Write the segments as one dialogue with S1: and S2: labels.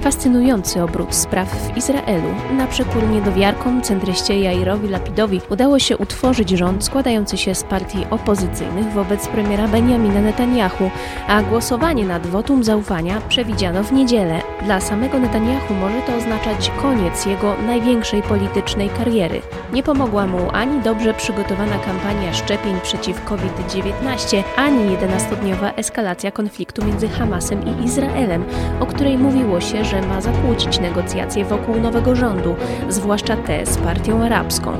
S1: Fascynujący obrót spraw w Izraelu. Na przekór niedowiarkom, centryście Jairowi Lapidowi udało się utworzyć rząd składający się z partii opozycyjnych wobec premiera Benjamina Netanyahu, a głosowanie nad wotum zaufania przewidziano w niedzielę. Dla samego Netanyahu może to oznaczać koniec jego największej politycznej kariery. Nie pomogła mu ani dobrze przygotowana kampania szczepień przeciw COVID-19, ani 11-dniowa eskalacja konfliktu między Hamasem i Izraelem, o której mówiło się, że ma zakłócić negocjacje wokół nowego rządu, zwłaszcza te z partią arabską.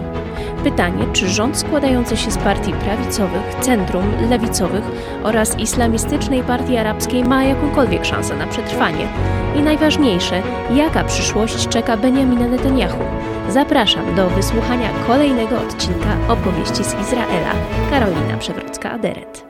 S1: Pytanie, czy rząd składający się z partii prawicowych, centrum, lewicowych oraz islamistycznej partii arabskiej ma jakąkolwiek szansę na przetrwanie? I najważniejsze, jaka przyszłość czeka Benjamina Netanyahu? Zapraszam do wysłuchania kolejnego odcinka opowieści z Izraela. Karolina Przewrocka-Aderet.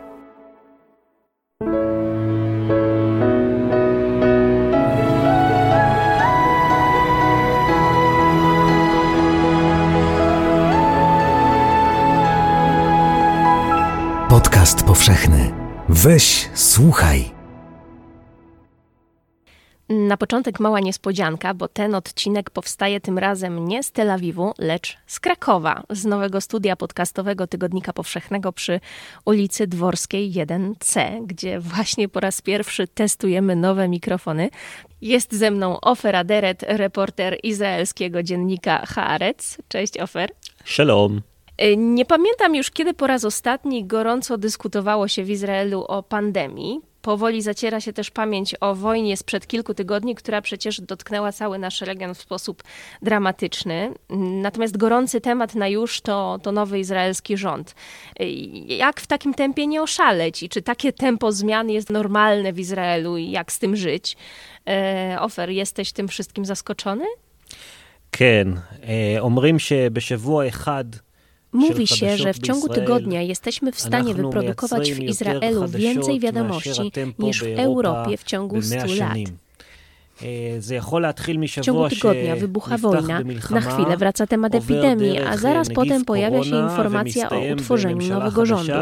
S2: Powszechny. Weź, słuchaj.
S1: Na początek mała niespodzianka, bo ten odcinek powstaje tym razem nie z Tel Awiwu, lecz z Krakowa, z nowego studia podcastowego Tygodnika Powszechnego przy ulicy Dworskiej 1C, gdzie właśnie po raz pierwszy testujemy nowe mikrofony. Jest ze mną Ofer Aderet, reporter izraelskiego dziennika Haaretz. Cześć Ofer.
S3: Shalom.
S1: Y, nie pamiętam już, kiedy po raz ostatni gorąco dyskutowało się w Izraelu o pandemii. Powoli zaciera się też pamięć o wojnie sprzed kilku tygodni, która przecież dotknęła cały nasz region w sposób dramatyczny. Natomiast gorący temat na już to, to nowy izraelski rząd. Y, jak w takim tempie nie oszaleć i czy takie tempo zmian jest normalne w Izraelu i jak z tym żyć? Y, Ofer, jesteś tym wszystkim zaskoczony?
S3: כן, אומרים שבשבוע אחד
S1: Mówi się, że w ciągu tygodnia jesteśmy w stanie wyprodukować w Izraelu więcej wiadomości niż w Europie w ciągu 100 lat. W ciągu tygodnia wybucha wojna, na chwilę wraca temat epidemii, a zaraz potem pojawia się informacja o utworzeniu nowego rządu.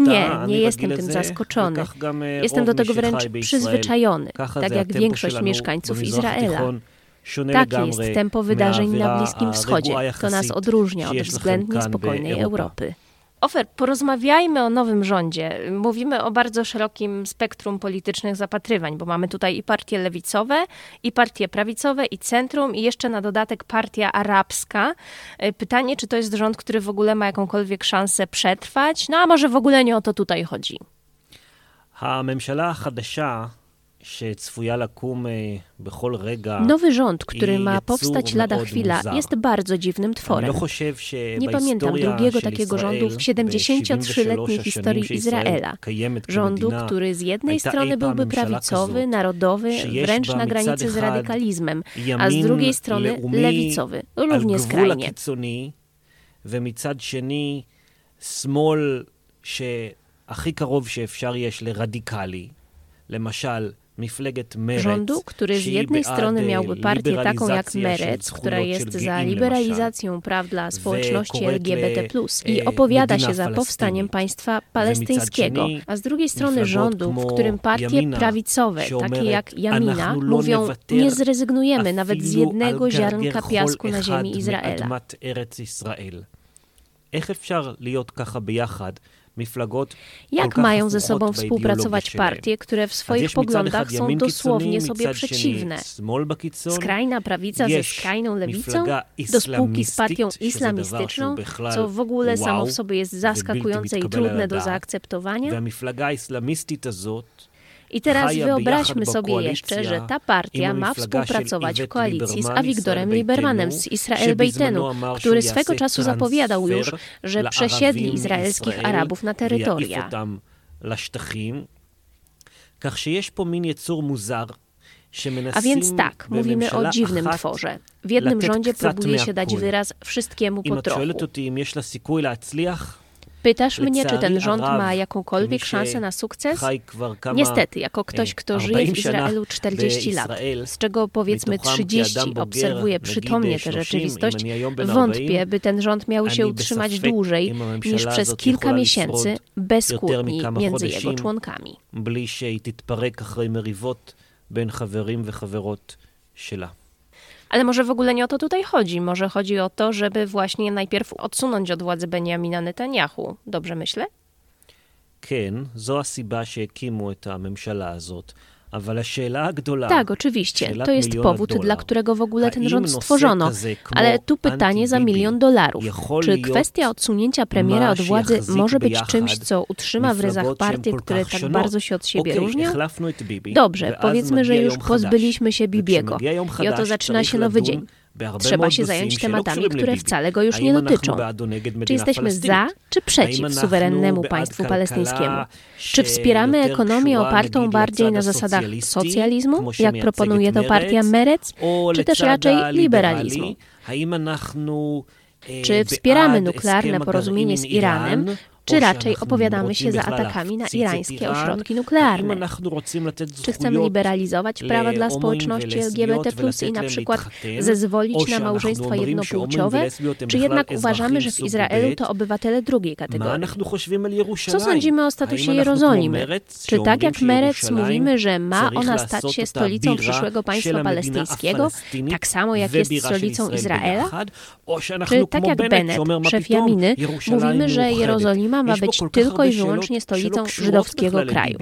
S1: Nie, nie jestem tym zaskoczony. Jestem do tego wręcz przyzwyczajony, tak jak większość mieszkańców Izraela. Takie jest tempo wydarzeń na Bliskim Wschodzie. To nas odróżnia od względnie spokojnej Europy. Ofer, porozmawiajmy o nowym rządzie. Mówimy o bardzo szerokim spektrum politycznych zapatrywań, bo mamy tutaj i partie lewicowe, i partie prawicowe, i centrum, i jeszcze na dodatek partia arabska. Pytanie, czy to jest rząd, który w ogóle ma jakąkolwiek szansę przetrwać? No a może w ogóle nie o to tutaj chodzi?
S3: הממשלה החדשה
S1: Nowy rząd, który ma powstać lada chwila, jest bardzo dziwnym tworem. Nie pamiętam drugiego takiego rządu w 73-letniej historii Izraela. Rządu, który z jednej strony byłby prawicowy, narodowy, wręcz na granicy z radykalizmem, a z drugiej strony lewicowy, równie skrajnie. ומצד שני, שמאל שהכי קרוב שאפשר יש לרדיקלי, למשל Rządu, który z jednej strony miałby partię taką jak Meretz, która jest za liberalizacją praw dla społeczności LGBT+, i opowiada się za powstaniem państwa palestyńskiego, a z drugiej strony rządu, w którym partie prawicowe, takie jak Jamina, mówią nie zrezygnujemy nawet z jednego ziarnka piasku na ziemi Izraela. Jak mają ze sobą współpracować partie, które w swoich poglądach są dosłownie sobie przeciwne? Skrajna prawica ze skrajną lewicą? Do spółki z partią islamistyczną, co w ogóle samo w sobie jest zaskakujące i trudne do zaakceptowania? I teraz wyobraźmy sobie jeszcze, że ta partia ma współpracować w koalicji z Awigdorem Liebermanem z Israel Bejtenu, który swego czasu zapowiadał już, że przesiedli izraelskich Arabów na terytoria. A więc tak, mówimy o dziwnym tworze. W jednym rządzie próbuje się dać wyraz wszystkiemu po trochu. Pytasz mnie, czy ten
S3: לצערי
S1: rząd
S3: הרב,
S1: ma jakąkolwiek
S3: כמי
S1: szansę na sukces?
S3: חי כבר כמה
S1: Niestety, jako ktoś, kto żyje
S3: 40
S1: w Izraelu 40 lat,
S3: בישראל,
S1: z czego powiedzmy
S3: מתוכם
S1: 30
S3: כאדם בוגר,
S1: obserwuje
S3: נגיד,
S1: przytomnie tę
S3: 30,
S1: rzeczywistość,
S3: אם אני היום בן
S1: wątpię,
S3: 40,
S1: by ten rząd miał się
S3: אני
S1: utrzymać
S3: בספק
S1: dłużej
S3: אם הממשלה
S1: niż przez
S3: הזאת
S1: kilka
S3: יכולה
S1: miesięcy
S3: לשרוד
S1: bez
S3: יותר
S1: kłótni
S3: מכמה
S1: między jego
S3: חודשים.
S1: członkami.
S3: בלי שהיא תתפרק אחרי מריבות בין חברים וחברות שלה.
S1: Ale może w ogóle nie o to tutaj chodzi. Może chodzi o to, żeby właśnie najpierw odsunąć od władzy Benjamina Netanyahu. Dobrze myślę?
S3: כן, זו הסיבה שהקימו את הממשלה הזאת, אבל השאלה הגדולה...
S1: Tak, oczywiście.
S3: שאלת
S1: To jest
S3: מיליון
S1: powód,
S3: הדולר.
S1: dla którego w ogóle ten
S3: האם
S1: rząd
S3: נושא
S1: stworzono.
S3: כזה כמו
S1: Ale tu pytanie za
S3: אנטי-ביבי
S1: milion dolarów.
S3: יכול
S1: Czy
S3: להיות
S1: kwestia odsunięcia premiera
S3: מה
S1: od władzy
S3: שיחזיק
S1: może być
S3: ביחד
S1: czymś, co utrzyma w ryzach
S3: מפלגות שהן
S1: partii,
S3: כל
S1: które
S3: כך
S1: tak
S3: שונות?
S1: bardzo się od siebie
S3: אוקיי,
S1: różnią?
S3: החלפנו את ביבי,
S1: Dobrze,
S3: ואז
S1: powiedzmy, że
S3: מגיע
S1: już
S3: יום חדש.
S1: pozbyliśmy się Bibiego.
S3: וכשמגיע יום
S1: I
S3: חדש,
S1: oto zaczyna
S3: צריך
S1: się nowy
S3: לדון
S1: dzień. Trzeba się zająć tematami, które wcale go już nie dotyczą. Czy jesteśmy za, czy przeciw suwerennemu państwu palestyńskiemu? Czy wspieramy ekonomię opartą bardziej na zasadach socjalizmu, jak proponuje to partia Merec, czy też raczej liberalizmu? Czy wspieramy nuklearne porozumienie z Iranem, czy raczej opowiadamy się za atakami na irańskie ośrodki nuklearne? Czy chcemy liberalizować prawa dla społeczności LGBT i na przykład zezwolić na małżeństwa jednopłciowe, czy jednak uważamy, że w Izraelu to obywatele drugiej kategorii? Co sądzimy o statusie Jerozolimy? Czy tak jak Merec mówimy, że ma ona stać się stolicą przyszłego państwa palestyńskiego, tak samo jak jest stolicą Izraela? Czy tak jak Bennett, szef Jaminy, mówimy, że
S3: Jerozolima
S1: Jerozolima ma być tylko i wyłącznie stolicą żydowskiego kraju.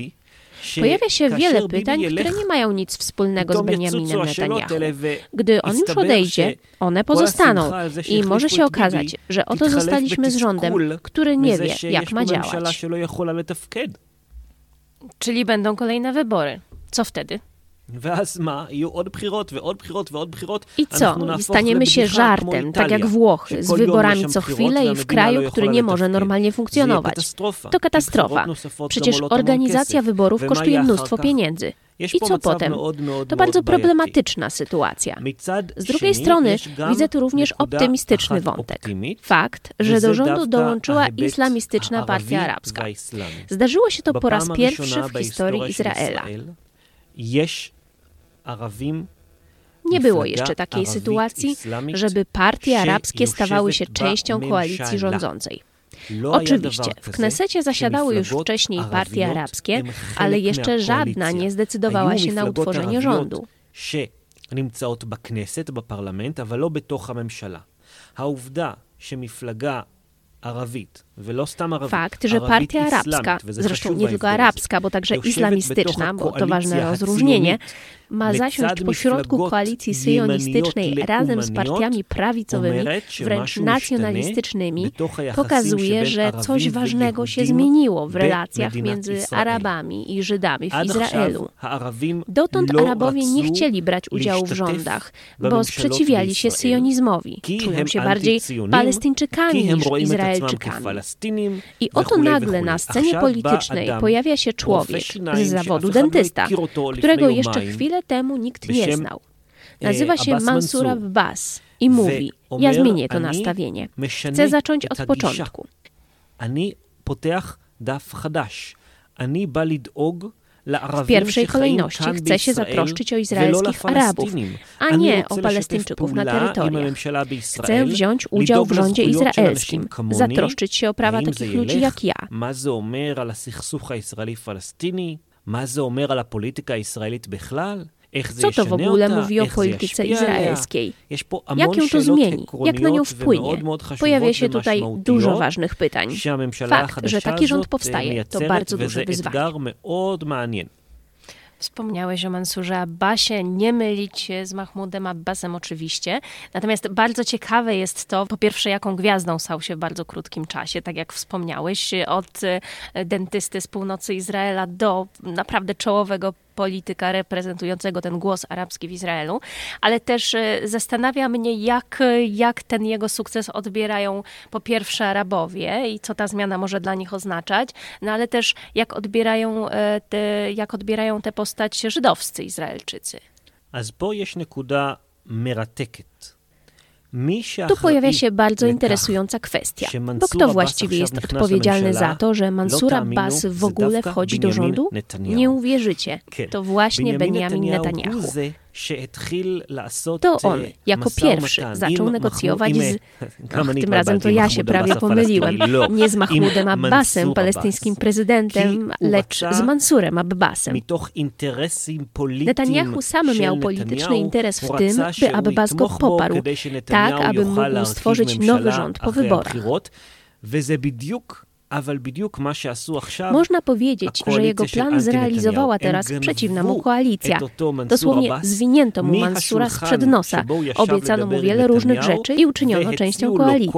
S1: Pojawia się wiele pytań, które nie mają nic wspólnego z Benjaminem Netanyahu. Gdy on już odejdzie, one pozostaną i może się okazać, że oto zostaliśmy z rządem, który nie wie, jak ma działać. Czyli będą kolejne wybory. Co wtedy?
S3: Ma i od przyrod, od przyrod, od przyrod.
S1: I co? I staniemy się żartem, tak jak Włochy, z wyborami co chwilę i w kraju, który nie może normalnie funkcjonować. To katastrofa. Przecież organizacja wyborów kosztuje mnóstwo pieniędzy. I co potem? To bardzo problematyczna sytuacja. Z drugiej strony widzę tu również optymistyczny wątek. Fakt, że do rządu dołączyła Islamistyczna Partia Arabska. Zdarzyło się to po raz pierwszy w historii Izraela. Nie było
S3: מפלגה
S1: jeszcze takiej
S3: ערבית
S1: sytuacji,
S3: אסלאמית
S1: żeby partie arabskie stawały się
S3: שיושבת
S1: częścią koalicji
S3: בממשלה.
S1: rządzącej.
S3: לא היה
S1: Oczywiście,
S3: דבר
S1: w
S3: כזה
S1: Knesecie zasiadały już
S3: שמפלגות
S1: wcześniej partie
S3: ערביות
S1: arabskie,
S3: הם חלק
S1: ale jeszcze żadna
S3: מהקואליציה.
S1: nie zdecydowała
S3: היו
S1: się na
S3: מפלגות
S1: utworzenie
S3: ערביות
S1: rządu.
S3: שנמצאות בכנסת, בפרלמנט, אבל לא בתוך הממשלה. העובדה שמפלגה ערבית, ולא סתם ערבית,
S1: Fakt, że
S3: ערבית
S1: partia
S3: איסלאמית,
S1: arabska,
S3: וזה
S1: zresztą
S3: חשוב
S1: nie tylko
S3: ההבדל הזה,
S1: arabska, bo także
S3: יושבת
S1: islamistyczna,
S3: בתוך
S1: bo to ważne
S3: הקואליציה
S1: rozróżnienie,
S3: הציונית
S1: ma zasiąść pośrodku koalicji syjonistycznej razem z partiami prawicowymi, wręcz nacjonalistycznymi, pokazuje, że coś ważnego się zmieniło w relacjach między Arabami i Żydami w Izraelu. Dotąd Arabowie nie chcieli brać udziału w rządach, bo sprzeciwiali się syjonizmowi. Czują się bardziej Palestyńczykami niż Izraelczykami. I oto nagle na scenie politycznej pojawia się człowiek z zawodu dentysta, którego jeszcze chwilę Temu nikt nie znał. Nazywa się Mansur Abbas i mówi: Ja zmienię to nastawienie. Chcę zacząć od początku. W pierwszej kolejności chce się zatroszczyć o izraelskich Arabów, a nie o Palestyńczyków na terytoriach. Chcę wziąć udział w rządzie izraelskim, zatroszczyć się o prawa takich ludzi jak ja.
S3: מה זה אומר על הסכסוך הישראלי-פלסטיני? מה זה אומר על הפוליטיקה הישראלית בכלל? איך זה
S1: Co to w
S3: ישנה
S1: ogóle
S3: אותה?
S1: mówi o
S3: איך זה
S1: polityce
S3: ישפיע עליה?
S1: izraelskiej?
S3: יש פה המון
S1: Jak ją to
S3: שאלות
S1: zmieni? Jak na nią
S3: עקרוניות
S1: wpłynie?
S3: ומאוד מאוד חשובות
S1: Pojawia się tutaj dużo
S3: ומשמעותיות,
S1: ważnych pytań.
S3: שהממשלה
S1: Fakt,
S3: החדשה
S1: że taki rząd
S3: הזאת
S1: powstaje, to
S3: מייצרת,
S1: bardzo duże
S3: וזה
S1: wyzwanie. Wspomniałeś o Mansurze Abbasie, nie mylić się z Mahmudem Abbasem oczywiście. Natomiast bardzo ciekawe jest to, po pierwsze, jaką gwiazdą stał się w bardzo krótkim czasie, tak jak wspomniałeś, od dentysty z północy Izraela do naprawdę czołowego polityka reprezentującego ten głos arabski w Izraelu, ale też e, zastanawia mnie, jak, jak ten jego sukces odbierają po pierwsze Arabowie i co ta zmiana może dla nich oznaczać, no ale też jak odbierają, e, te, jak odbierają tę postać żydowscy Izraelczycy.
S3: אז פה יש נקודה מרתקת.
S1: tu pojawia się bardzo interesująca kwestia, bo kto właściwie jest odpowiedzialny za to, że Mansur Abbas w ogóle wchodzi do rządu? Nie uwierzycie, to właśnie Benjamin Netanyahu. To on jako pierwszy zaczął negocjować z... Ach, tym razem to ja się prawie pomyliłem. Nie z Mahmoudem Abbasem, palestyńskim prezydentem, lecz z Mansurem Abbasem. Netanyahu sam miał polityczny interes w tym, by Abbas go poparł, tak aby mógł stworzyć nowy rząd po wyborach. Można powiedzieć, że jego plan zrealizowała teraz przeciwna mu koalicja. Dosłownie zwinięto mu Mansura sprzed nosa, obiecano mu wiele różnych rzeczy i uczyniono częścią koalicji.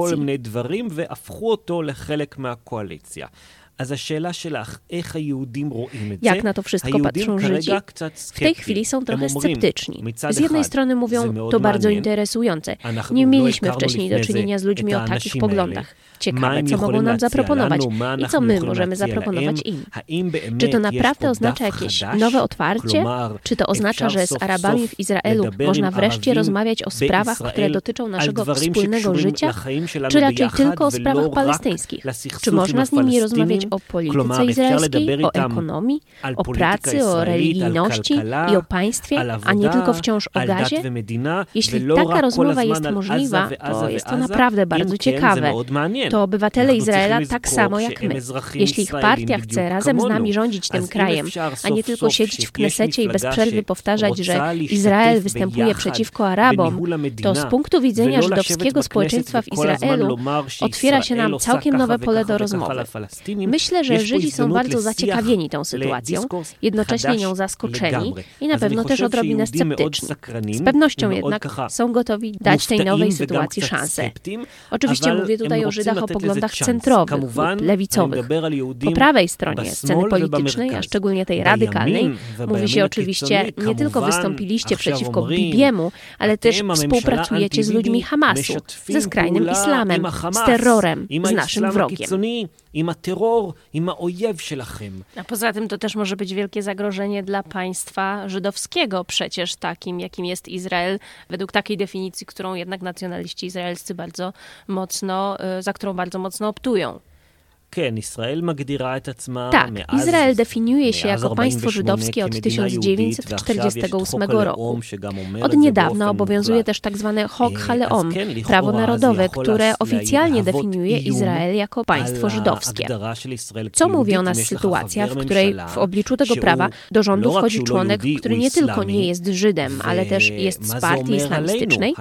S1: Jak na to wszystko patrzą Żydzi? W tej chwili są trochę sceptyczni. Z jednej strony mówią, to bardzo interesujące. Nie mieliśmy wcześniej do czynienia z ludźmi o takich poglądach. Ciekawe, co mogą nam zaproponować i co my możemy zaproponować im. Czy to naprawdę oznacza jakieś nowe otwarcie? Czy to oznacza, że z Arabami w Izraelu można wreszcie rozmawiać o sprawach, które dotyczą naszego wspólnego życia? Czy raczej tylko o sprawach palestyńskich? Czy można z nimi rozmawiać o polityce izraelskiej, o ekonomii, o pracy, o religijności i o państwie, a nie tylko wciąż o gazie? Jeśli taka rozmowa jest możliwa, to jest to naprawdę bardzo ciekawe to obywatele Izraela tak samo jak my. Jeśli ich partia chce razem z nami rządzić tym krajem, a nie tylko siedzieć w Knesecie i bez przerwy powtarzać, że Izrael występuje przeciwko Arabom, to z punktu widzenia żydowskiego społeczeństwa w Izraelu otwiera się nam całkiem nowe pole do rozmowy. Myślę, że Żydzi są bardzo zaciekawieni tą sytuacją, jednocześnie nią zaskoczeni i na pewno też odrobinę sceptyczni. Z pewnością jednak są gotowi dać tej nowej sytuacji szansę. Oczywiście mówię tutaj o Żydach o poglądach centrowych lub lewicowych. Po prawej stronie sceny politycznej, a szczególnie tej radykalnej, mówi się oczywiście, nie tylko wystąpiliście przeciwko Bibiemu, ale też współpracujecie z ludźmi Hamasu, ze skrajnym islamem, z terrorem, z naszym wrogiem. A poza tym to też może być wielkie zagrożenie dla państwa żydowskiego, przecież takim, jakim jest Izrael, według takiej definicji, którą jednak nacjonaliści izraelscy bardzo mocno, y, za którą bardzo mocno optują. Tak, Izrael definiuje się jako państwo żydowskie od 1948 roku. Od niedawna obowiązuje też tzw. Hok Haleom, prawo narodowe, które oficjalnie definiuje Izrael jako państwo żydowskie. Co mówi o nas sytuacja, w której w obliczu tego prawa do rządu wchodzi członek, który nie tylko nie jest Żydem, ale też jest z partii islamistycznej?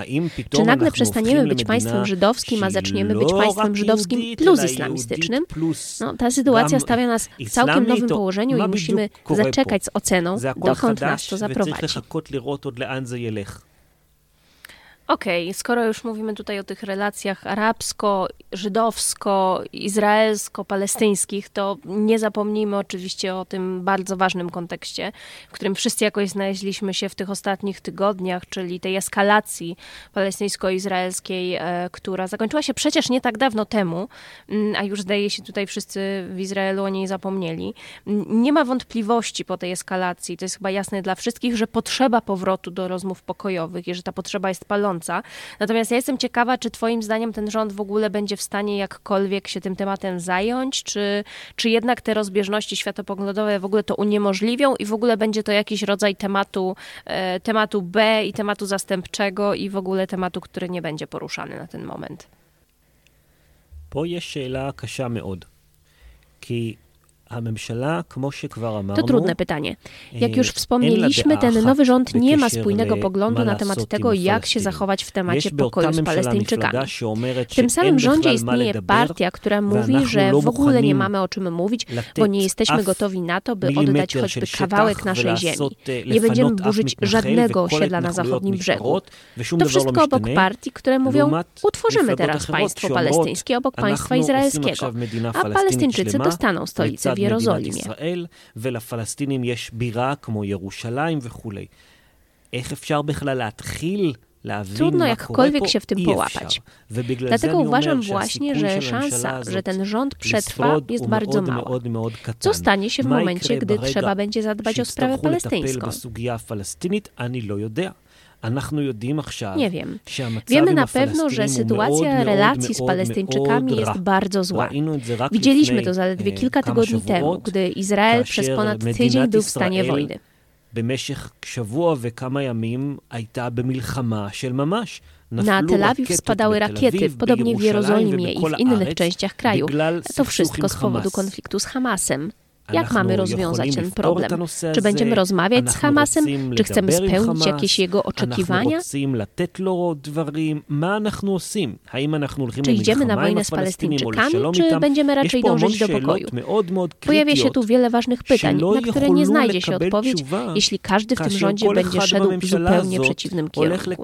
S1: Czy nagle przestaniemy być państwem żydowskim, a zaczniemy być państwem żydowskim plus islamistycznym? No, ta sytuacja stawia nas w całkiem nowym położeniu i musimy zaczekać z oceną, dokąd nas to zaprowadzi. Okej, okay, skoro już mówimy tutaj o tych relacjach arabsko-żydowsko-izraelsko-palestyńskich, to nie zapomnijmy oczywiście o tym bardzo ważnym kontekście, w którym wszyscy jakoś znaleźliśmy się w tych ostatnich tygodniach, czyli tej eskalacji palestyńsko-izraelskiej, e, która zakończyła się przecież nie tak dawno temu, mm, a już zdaje się tutaj wszyscy w Izraelu o niej zapomnieli. Nie ma wątpliwości po tej eskalacji, to jest chyba jasne dla wszystkich, że potrzeba powrotu do rozmów pokojowych i że ta potrzeba jest paląca Natomiast ja jestem ciekawa, czy Twoim zdaniem ten rząd w ogóle będzie w stanie jakkolwiek się tym tematem zająć, czy, czy jednak te rozbieżności światopoglądowe w ogóle to uniemożliwią i w ogóle będzie to jakiś rodzaj tematu, e, tematu B i tematu zastępczego i w ogóle tematu, który nie będzie poruszany na ten moment.
S3: פה יש שאלה קשה מאוד, כי
S1: to trudne pytanie. Jak już wspomnieliśmy, ten nowy rząd nie ma spójnego poglądu na temat tego, jak się zachować w temacie pokoju z Palestyńczykami. W tym samym rządzie istnieje partia, która mówi, że w ogóle nie mamy o czym mówić, bo nie jesteśmy gotowi na to, by oddać choćby kawałek naszej ziemi. Nie będziemy burzyć żadnego osiedla na zachodnim brzegu. To wszystko obok partii, które mówią, utworzymy teraz państwo palestyńskie obok państwa izraelskiego, a Palestyńczycy dostaną stolicę Jerozolimie.
S3: ולפלסטינים יש בירה כמו ירושלים וכולי. איך אפשר בכלל להתחיל
S1: Trudno jakkolwiek się w tym połapać. Dlatego uważam właśnie, że szansa, że ten rząd przetrwa, jest bardzo mała. Co stanie się w momencie, gdy trzeba będzie zadbać o sprawę palestyńską?
S3: אנחנו יודעים עכשיו
S1: Nie wiem.
S3: שהמצב
S1: Wiemy
S3: עם
S1: na pewno, że
S3: הפלסטינים הוא מאוד
S1: sytuacja
S3: מאוד
S1: relacji z
S3: מאוד
S1: Palestyńczykami
S3: מאוד
S1: jest
S3: רע.
S1: bardzo zła.
S3: ראינו את זה רק
S1: Widzieliśmy
S3: לפני
S1: to zaledwie
S3: אה,
S1: kilka
S3: כמה
S1: tygodni temu,
S3: שבועות,
S1: gdy Izrael przez
S3: כאשר
S1: ponad
S3: מדינת
S1: tydzień był w stanie
S3: ישראל
S1: wojny.
S3: במשך שבוע וכמה ימים הייתה במלחמה של ממש.
S1: Na
S3: נפלו
S1: Tel Awiw
S3: רקטות
S1: spadały
S3: בתל
S1: rakiety,
S3: אביב,
S1: podobnie w
S3: בירושלים
S1: Jerozolimie i
S3: ובכל
S1: w innych
S3: הארץ,
S1: częściach kraju.
S3: בגלל
S1: To
S3: סכסוך
S1: wszystko
S3: עם
S1: z powodu
S3: חמאס.
S1: konfliktu z Hamasem. Jak mamy rozwiązać ten problem? Czy będziemy rozmawiać z Hamasem? Czy chcemy spełnić jakieś jego oczekiwania? Czy idziemy na wojnę z Palestyńczykami, czy będziemy raczej dążyć do pokoju? Pojawia się tu wiele ważnych pytań, na które nie znajdzie się odpowiedź, jeśli każdy w tym rządzie będzie szedł w zupełnie przeciwnym kierunku.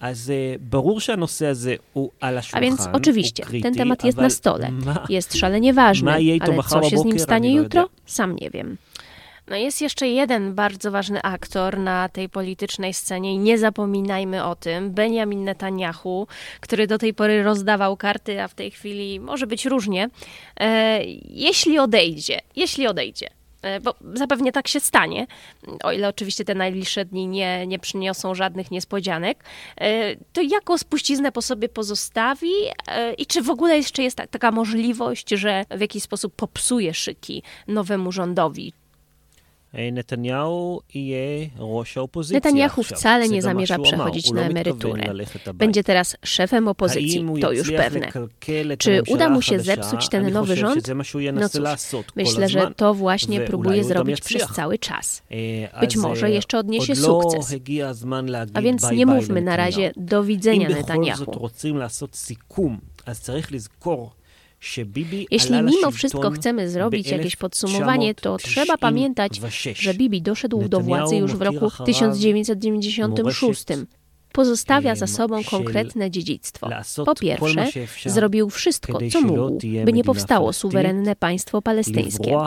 S3: לכיוון הפוך. אז אה, ברור שהנושא הזה הוא על
S1: A
S3: השולחן,
S1: więc oczywiście,
S3: הוא קריטי,
S1: ten temat jest
S3: אבל
S1: na stole.
S3: מה,
S1: Jest szalenie ważny,
S3: Ma jej to
S1: ale
S3: מחר
S1: co się z nim
S3: בבוקר,
S1: stanie
S3: אני לא
S1: jutro?
S3: יודע.
S1: Sam nie wiem. No jest jeszcze jeden bardzo ważny aktor na tej politycznej scenie i nie zapominajmy o tym. Benjamin Netanyahu, który do tej pory rozdawał karty, a w tej chwili może być różnie. E, jeśli odejdzie, jeśli odejdzie, e, bo zapewnie tak się stanie, o ile oczywiście te najbliższe dni nie, nie przyniosą żadnych niespodzianek, e, to jaką spuściznę po sobie pozostawi e, i czy w ogóle jeszcze jest ta- taka możliwość, że w jakiś sposób popsuje szyki nowemu rządowi? Netanyahu wcale nie zamierza przechodzić na emeryturę. Będzie teraz szefem opozycji, to już pewne. Czy uda mu się zepsuć ten nowy rząd? No cóż, myślę, że to właśnie próbuje zrobić przez cały czas. Być może jeszcze odniesie sukces. A więc nie mówmy na razie do widzenia Netanyahu. Jeśli mimo wszystko chcemy zrobić jakieś podsumowanie, to trzeba pamiętać, że Bibi doszedł do władzy już w roku 1996 pozostawia za sobą konkretne dziedzictwo. Po pierwsze, zrobił wszystko, co mógł, by nie powstało suwerenne państwo palestyńskie.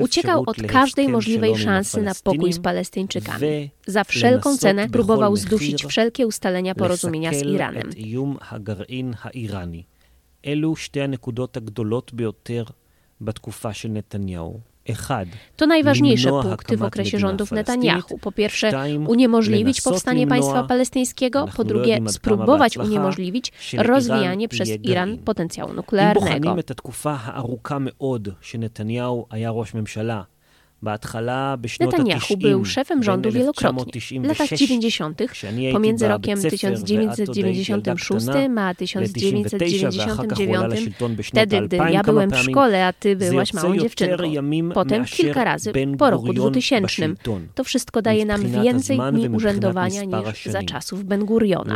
S1: Uciekał od każdej możliwej szansy na pokój z Palestyńczykami. Za wszelką cenę próbował zdusić wszelkie ustalenia porozumienia z Iranem.
S3: את איום הגרעין האיראני. אלו שתי הנקודות הגדולות ביותר בתקופה של נתניהו. אחד,
S1: To najważniejsze
S3: למנוע
S1: punkty w
S3: הקמת
S1: okresie
S3: מדינה
S1: rządów
S3: פלסטינית.
S1: Netanyahu. Po pierwsze,
S3: שתיים,
S1: uniemożliwić
S3: לנסות
S1: powstanie
S3: למנוע-
S1: państwa palestyńskiego.
S3: אנחנו
S1: Po
S3: לא
S1: drugie,
S3: יודעים עד כמה
S1: spróbować
S3: בהצלחה
S1: uniemożliwić
S3: שלאיראן
S1: rozwijanie przez
S3: יהיה
S1: Iran
S3: גרעין.
S1: potencjału
S3: אם
S1: nuklearnego. Netanyahu był szefem rządu wielokrotnie. W latach 90. pomiędzy rokiem 1996 a 1999, wtedy gdy ja byłem w szkole, a ty byłaś małą dziewczynką. Potem kilka razy po roku 2000. To wszystko daje nam więcej dni urzędowania niż za czasów Ben Guriona.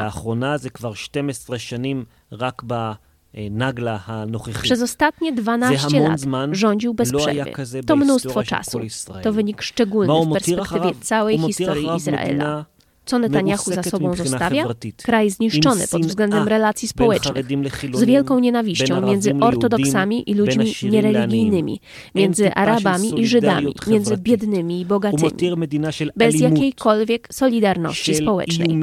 S1: Przez ostatnie 12 lat rządził bez przerwy. To mnóstwo czasu. To wynik szczególny w perspektywie całej historii Izraela. Co Netanyahu za sobą zostawia? Kraj zniszczony pod względem relacji społecznych, z wielką nienawiścią między ortodoksami i ludźmi niereligijnymi, między Arabami i Żydami, między biednymi i bogatymi, bez jakiejkolwiek solidarności społecznej.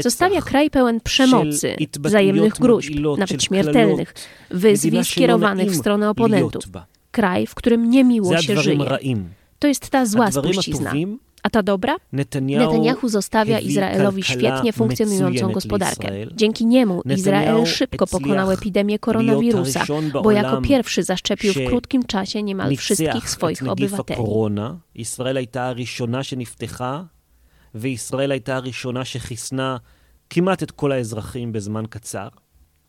S1: Zostawia kraj pełen przemocy, wzajemnych gruźb, nawet śmiertelnych, wyzwisk skierowanych w stronę oponentów. Kraj, w którym niemiło się żyje. To jest ta zła spuścizna.
S3: הטובים,
S1: A ta dobra?
S3: נתניהו
S1: Netanyahu zostawia
S3: הביא
S1: Izraelowi
S3: כלכלה
S1: świetnie funkcjonującą
S3: מצוינת
S1: gospodarkę.
S3: לישראל.
S1: Dzięki niemu Izrael
S3: Netanyahu
S1: szybko pokonał
S3: הצליח
S1: epidemię koronawirusa,
S3: להיות הראשון
S1: bo jako
S3: בעולם
S1: pierwszy zaszczepił w
S3: ש-
S1: krótkim czasie niemal wszystkich
S3: ניצח את
S1: swoich
S3: נגיף
S1: obywateli.
S3: הקורונה. ישראל הייתה הראשונה שנפתחה, וישראל הייתה הראשונה שחיסנה כמעט את כל האזרחים בזמן קצר.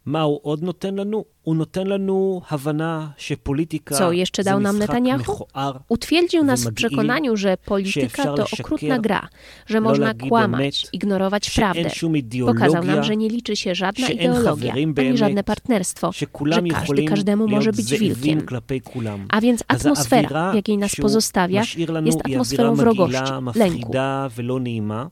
S3: מה הוא עוד נותן לנו? הוא נותן לנו הבנה שפוליטיקה
S1: Co jeszcze
S3: זה
S1: dał nam
S3: משחק
S1: Netanyahu?
S3: מכוער.
S1: Utwierdził nas w
S3: wymagili,
S1: przekonaniu, że polityka
S3: שאפשר
S1: to
S3: לשקר,
S1: okrutna gra, że
S3: לא
S1: można
S3: להגיד
S1: kłamać,
S3: אמת,
S1: ignorować prawdę.
S3: שאין שום
S1: Pokazał nam,
S3: אידיאולוגיה,
S1: że nie liczy się żadna
S3: שאין
S1: ideologia,
S3: חברים
S1: ani
S3: באמת,
S1: żadne partnerstwo, że
S3: שכולם
S1: każdy
S3: יכולים
S1: każdemu może
S3: להיות
S1: być
S3: זאבים
S1: wilkiem.
S3: כלפי כולם.
S1: A więc
S3: אז
S1: atmosfera,
S3: האווירה
S1: w jakiej nas
S3: שהוא
S1: pozostawia,
S3: משאיר לנו
S1: jest
S3: היא
S1: atmosferą
S3: אווירה
S1: wrogości,
S3: מגעילה,
S1: lęku.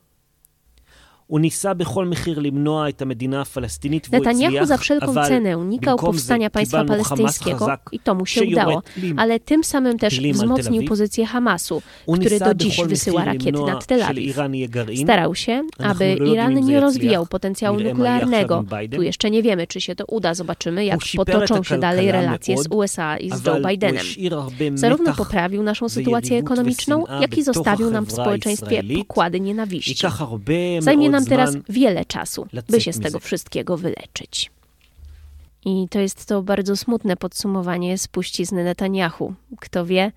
S3: מפחידה ולא נעימה. הוא ניסה בכל מחיר למנוע את המדינה הפלסטינית, והוא
S1: Netanyahu
S3: הצליח,
S1: za wszelką
S3: אבל
S1: cenę unikał
S3: במקום זה
S1: powstania państwa
S3: קיבלנו חמאס
S1: palestyńskiego
S3: חזק
S1: i to mu się
S3: שיורה
S1: udało,
S3: טילים.
S1: ale tym samym też
S3: טילים על תל
S1: wzmocnił
S3: אביב.
S1: pozycję Hamasu,
S3: הוא
S1: który
S3: ניסה
S1: do dziś
S3: בכל
S1: wysyła
S3: מחיר
S1: rakiety
S3: למנוע
S1: nad Tel Aviv.
S3: שלאיראן יהיה גרעין.
S1: Starał się,
S3: אנחנו
S1: aby
S3: לא יודעים
S1: Iran
S3: אם זה
S1: nie
S3: יצליח.
S1: rozwijał potencjału
S3: נראה מה יהיה עכשיו
S1: nuklearnego.
S3: עם ביידן.
S1: Tu jeszcze nie wiemy, czy się to uda. Zobaczymy, jak
S3: הוא שיפר את
S1: potoczą się dalej
S3: הכלכלה
S1: relacje z
S3: מאוד,
S1: USA i z
S3: אבל
S1: Joe
S3: הוא
S1: Bidenem.
S3: השאיר הרבה
S1: Zarówno
S3: מתח
S1: poprawił naszą sytuację
S3: ויריבות
S1: ekonomiczną,
S3: ושנאה
S1: jak i
S3: בתוך
S1: zostawił nam w
S3: החברה
S1: społeczeństwie
S3: הישראלית.
S1: pokłady nienawiści.
S3: ייקח הרבה
S1: Zajmie
S3: מאוד
S1: nam teraz wiele czasu, by się z tego wszystkiego wyleczyć. I to jest to bardzo smutne podsumowanie spuścizny Netanyahu. Kto wie,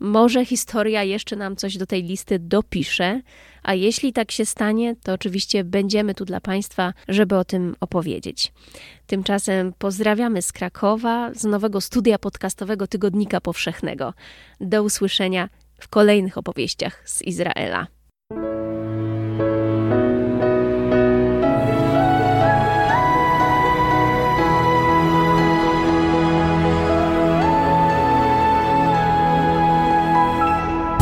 S1: może historia jeszcze nam coś do tej listy dopisze, a jeśli tak się stanie, to oczywiście będziemy tu dla Państwa, żeby o tym opowiedzieć. Tymczasem pozdrawiamy z Krakowa, z nowego studia podcastowego Tygodnika Powszechnego. Do usłyszenia w kolejnych opowieściach z Izraela.